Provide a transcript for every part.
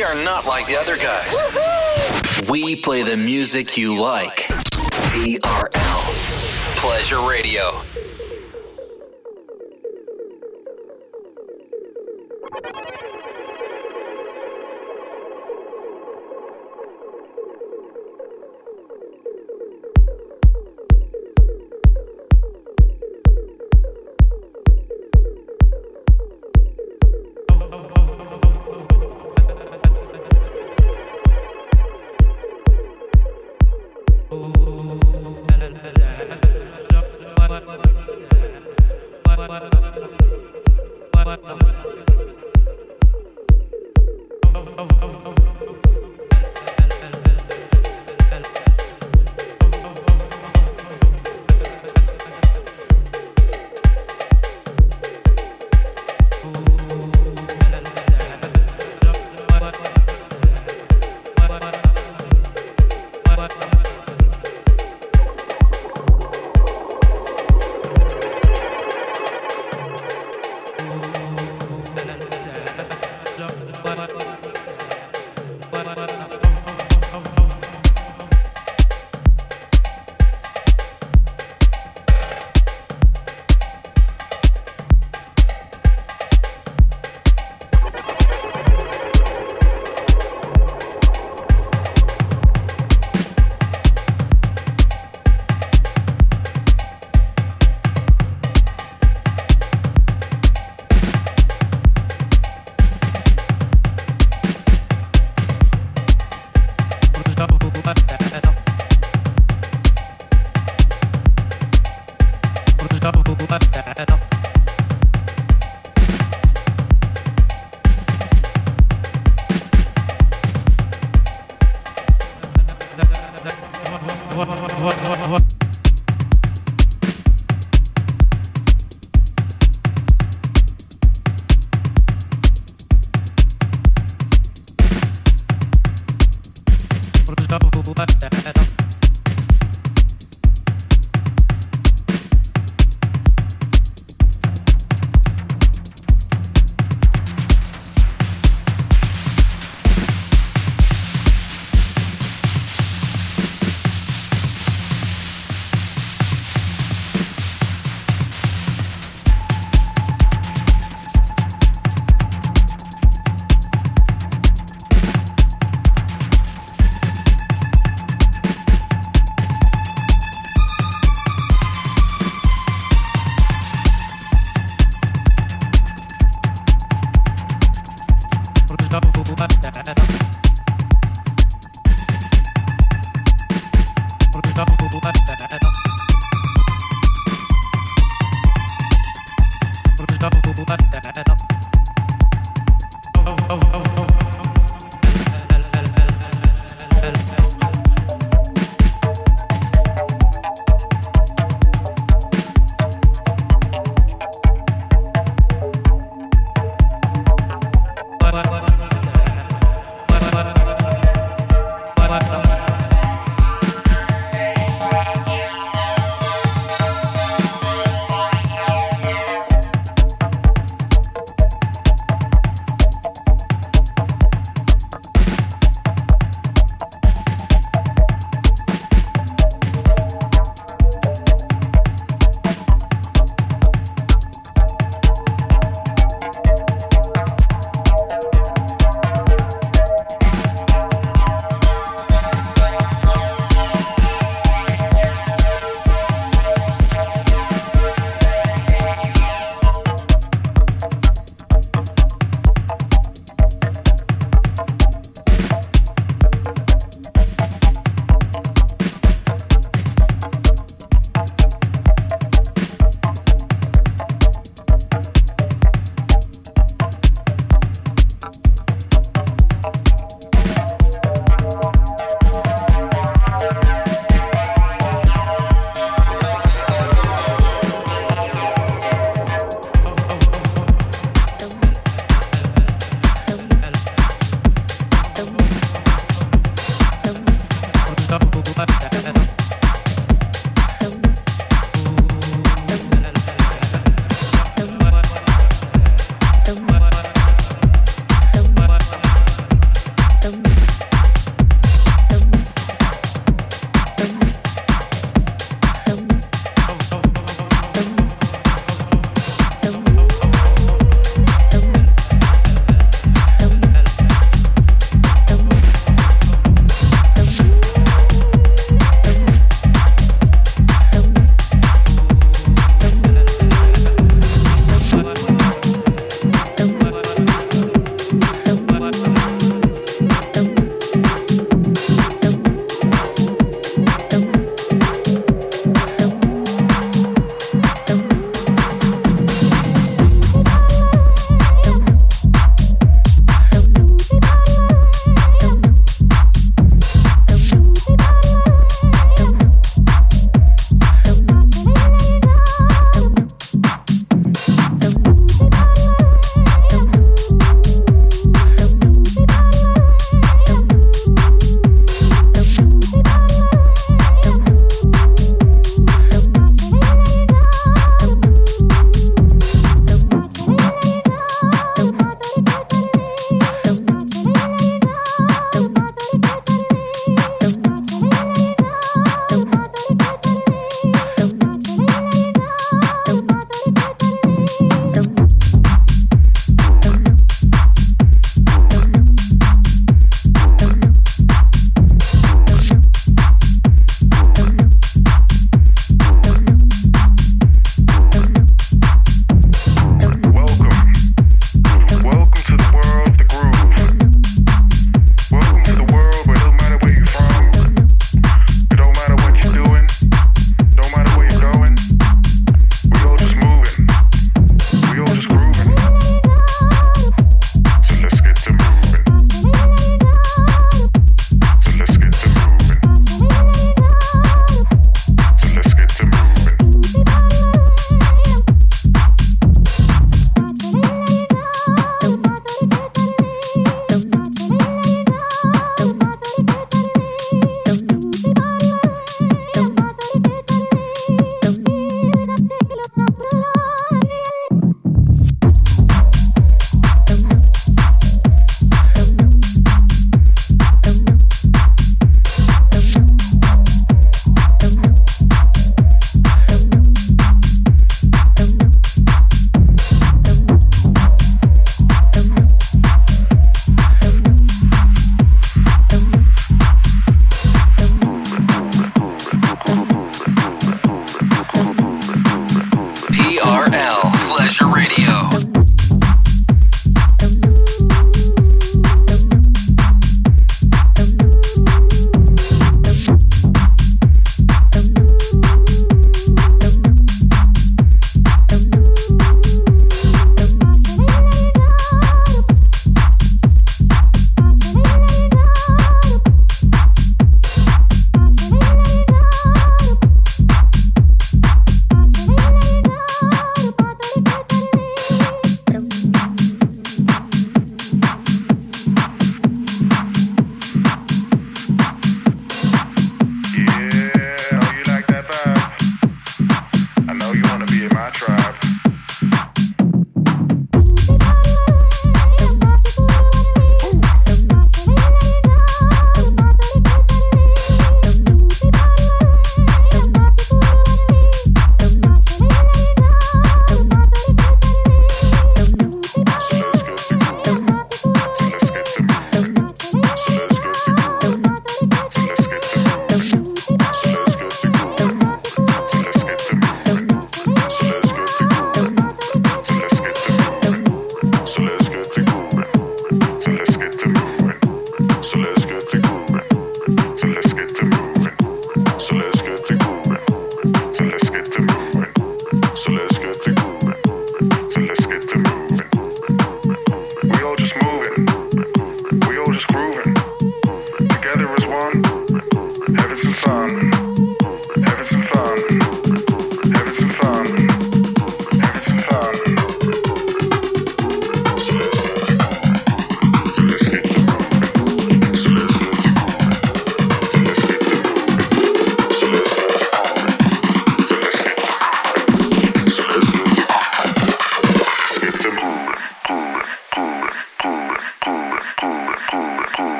We are not like the other guys. We play the music you like. TRL. Pleasure Radio.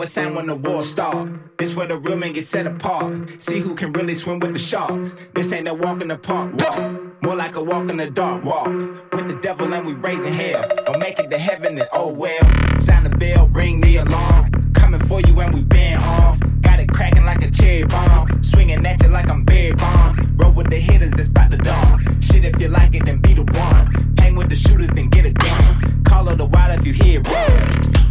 I sound when the war starts. This where the real men get set apart. See who can really swim with the sharks. This ain't no walk in the park. Walk. More like a walk in the dark walk. With the devil and we raising hell. Or make it to heaven and oh well. Sound the bell, ring the alarm. Coming for you and we been off. Got it cracking like a cherry bomb. Swinging at you like I'm Barry Bond. Roll with the hitters, that's about the dawn. Shit, if you like it, then be the one. Hang with the shooters, then get a gun. Call her the wild if you hear it.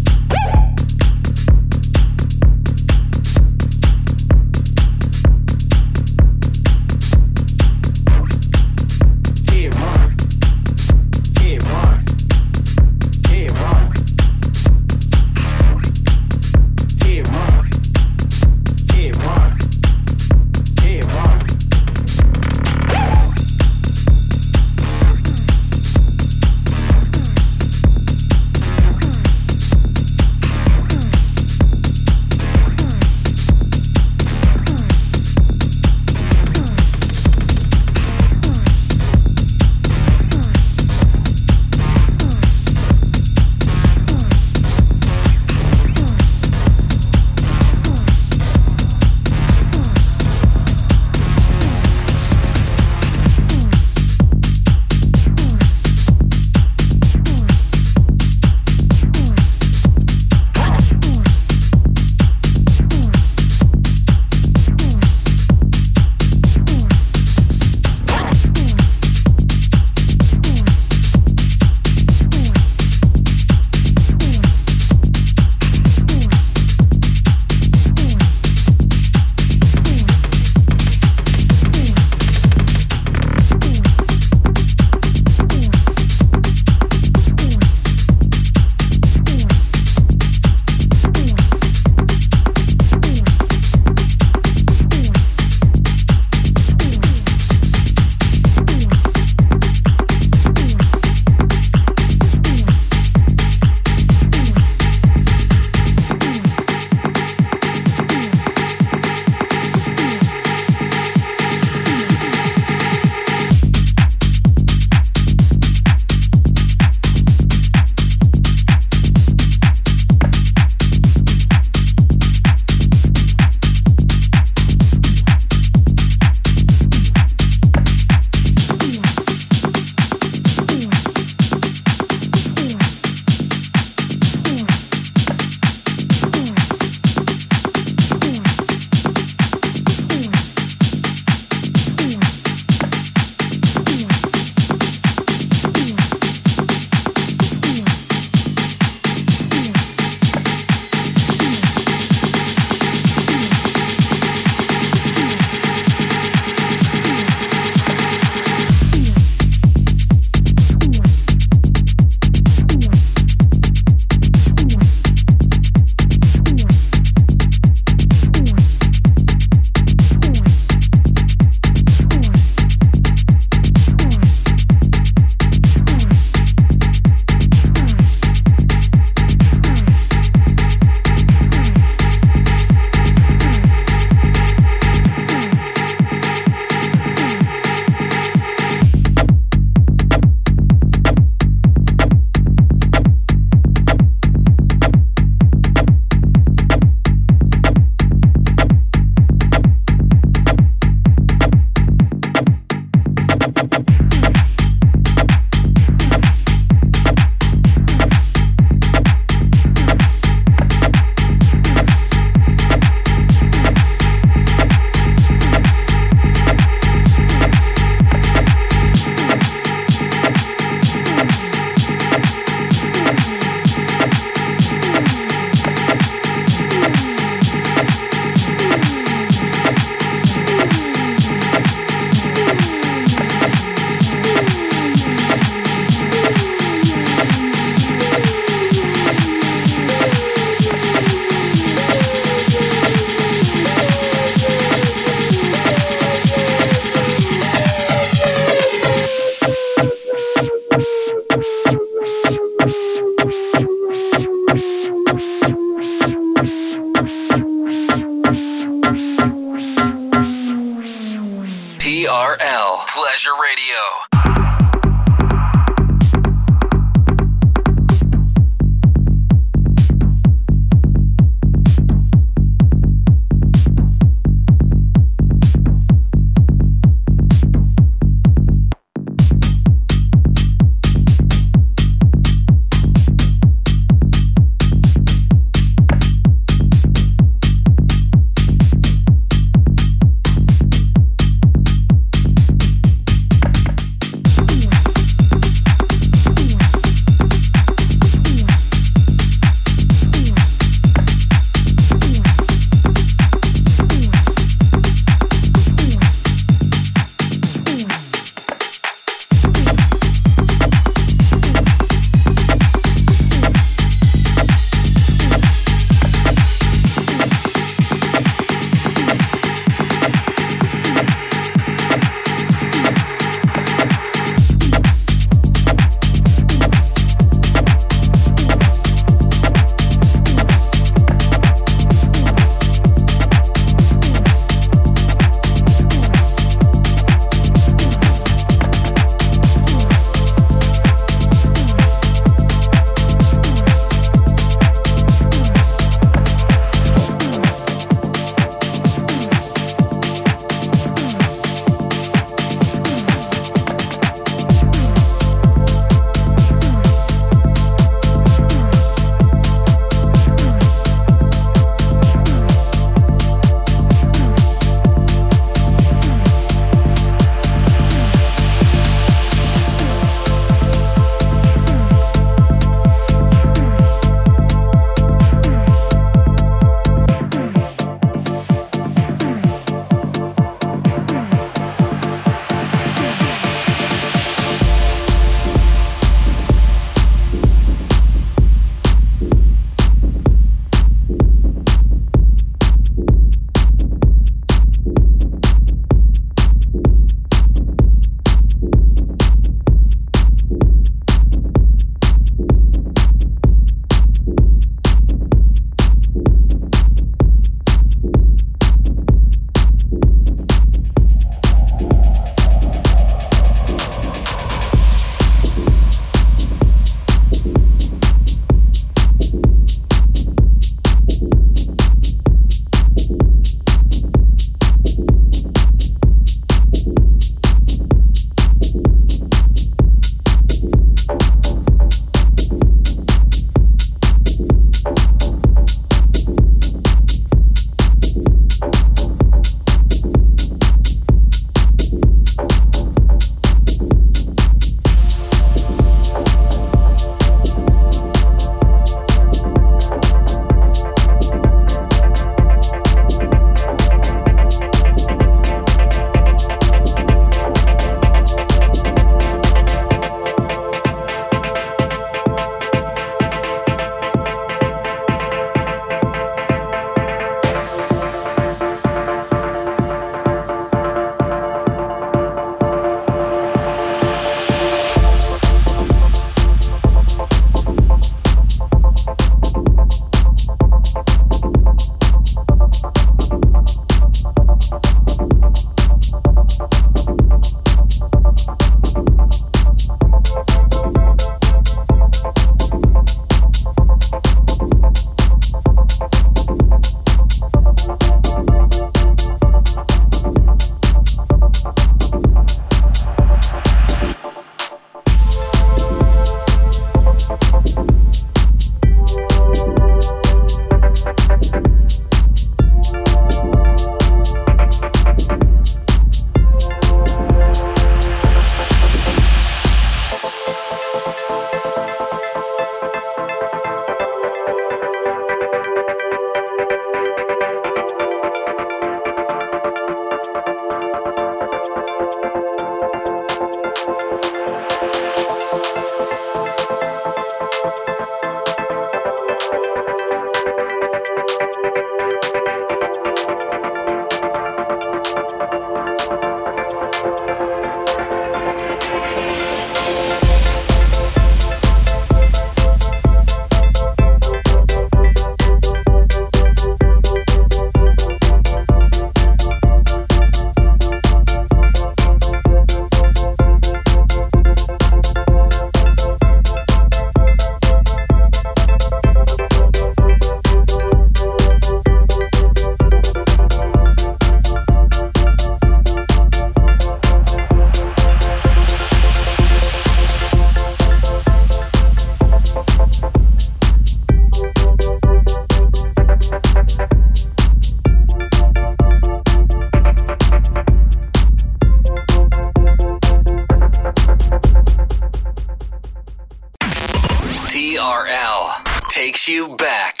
TRL takes you back.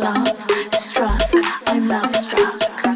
love struck. I'm love struck.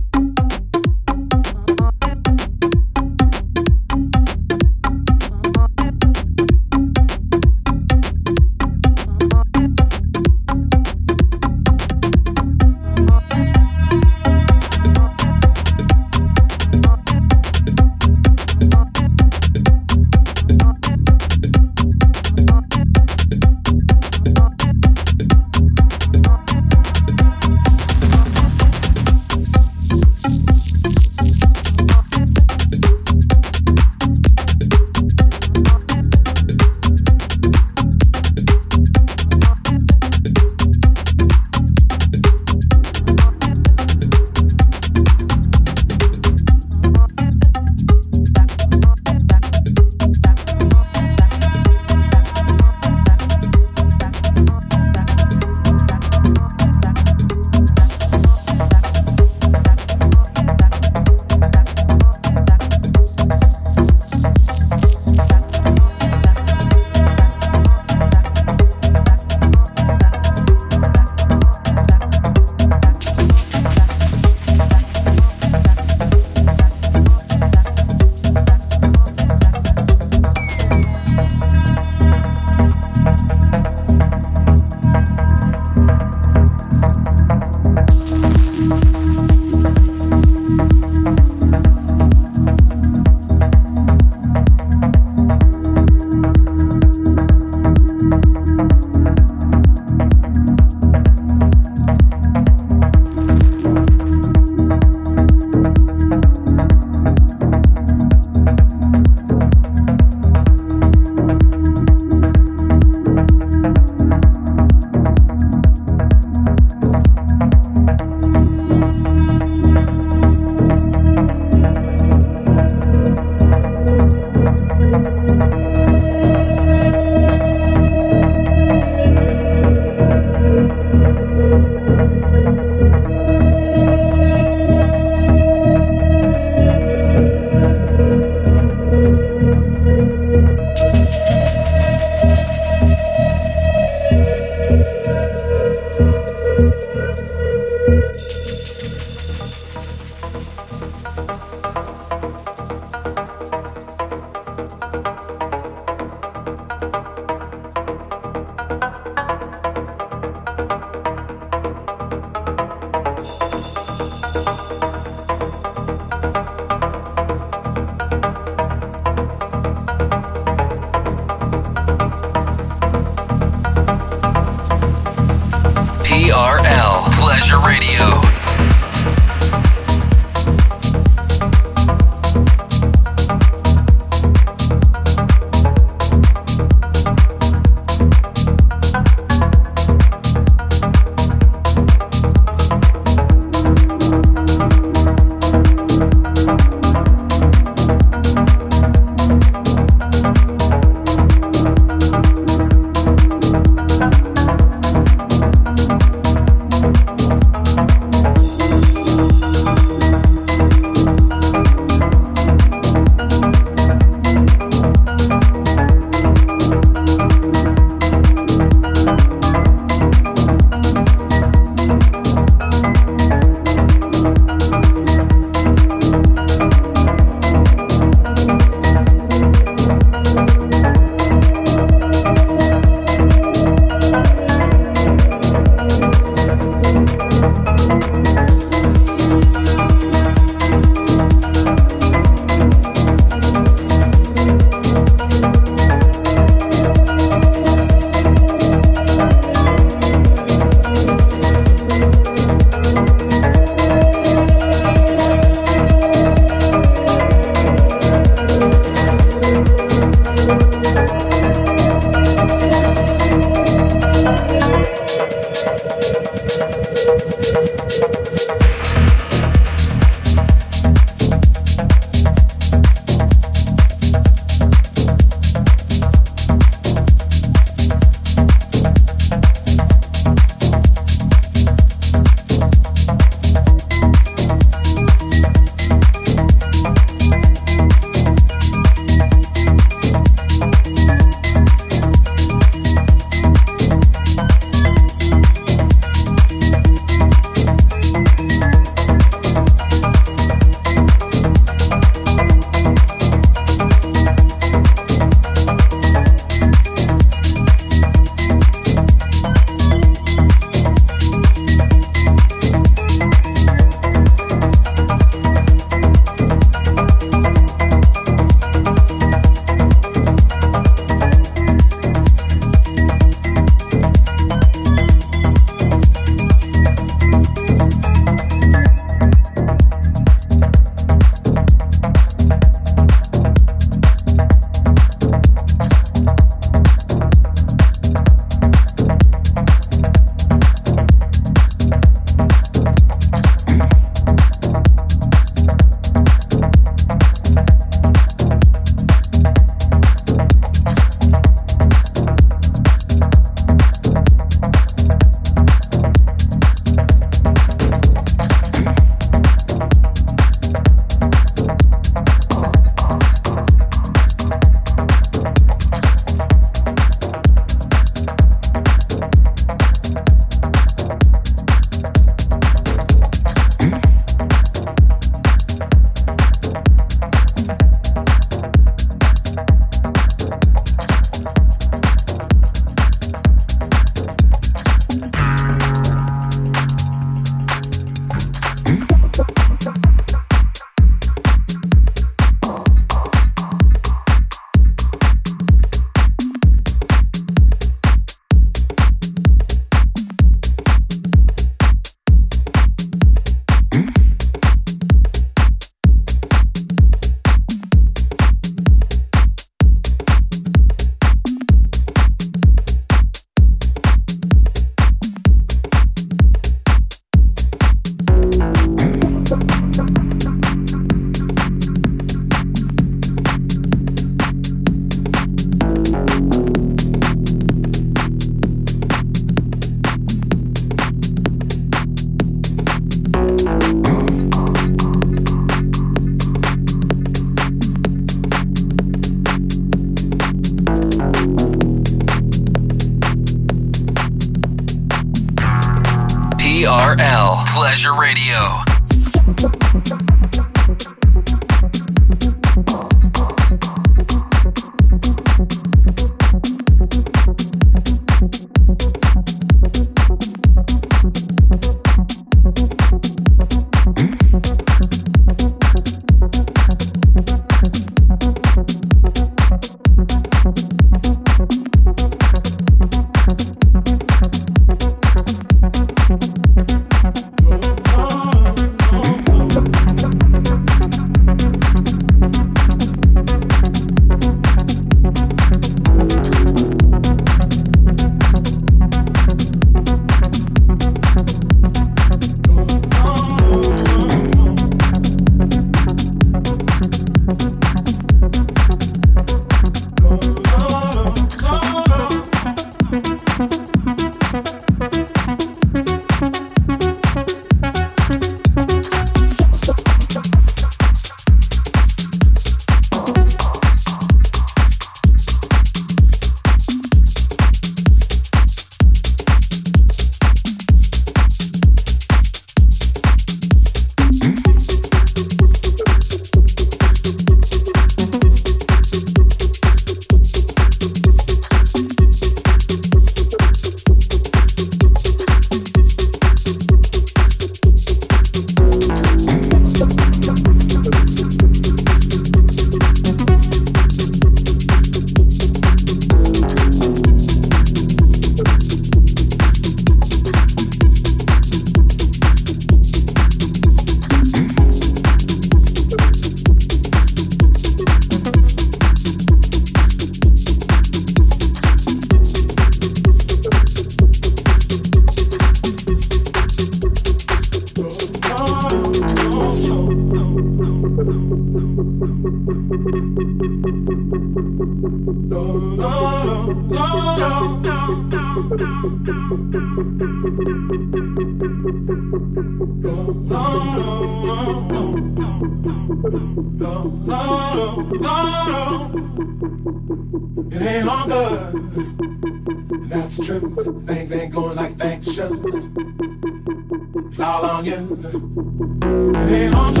It's all on you.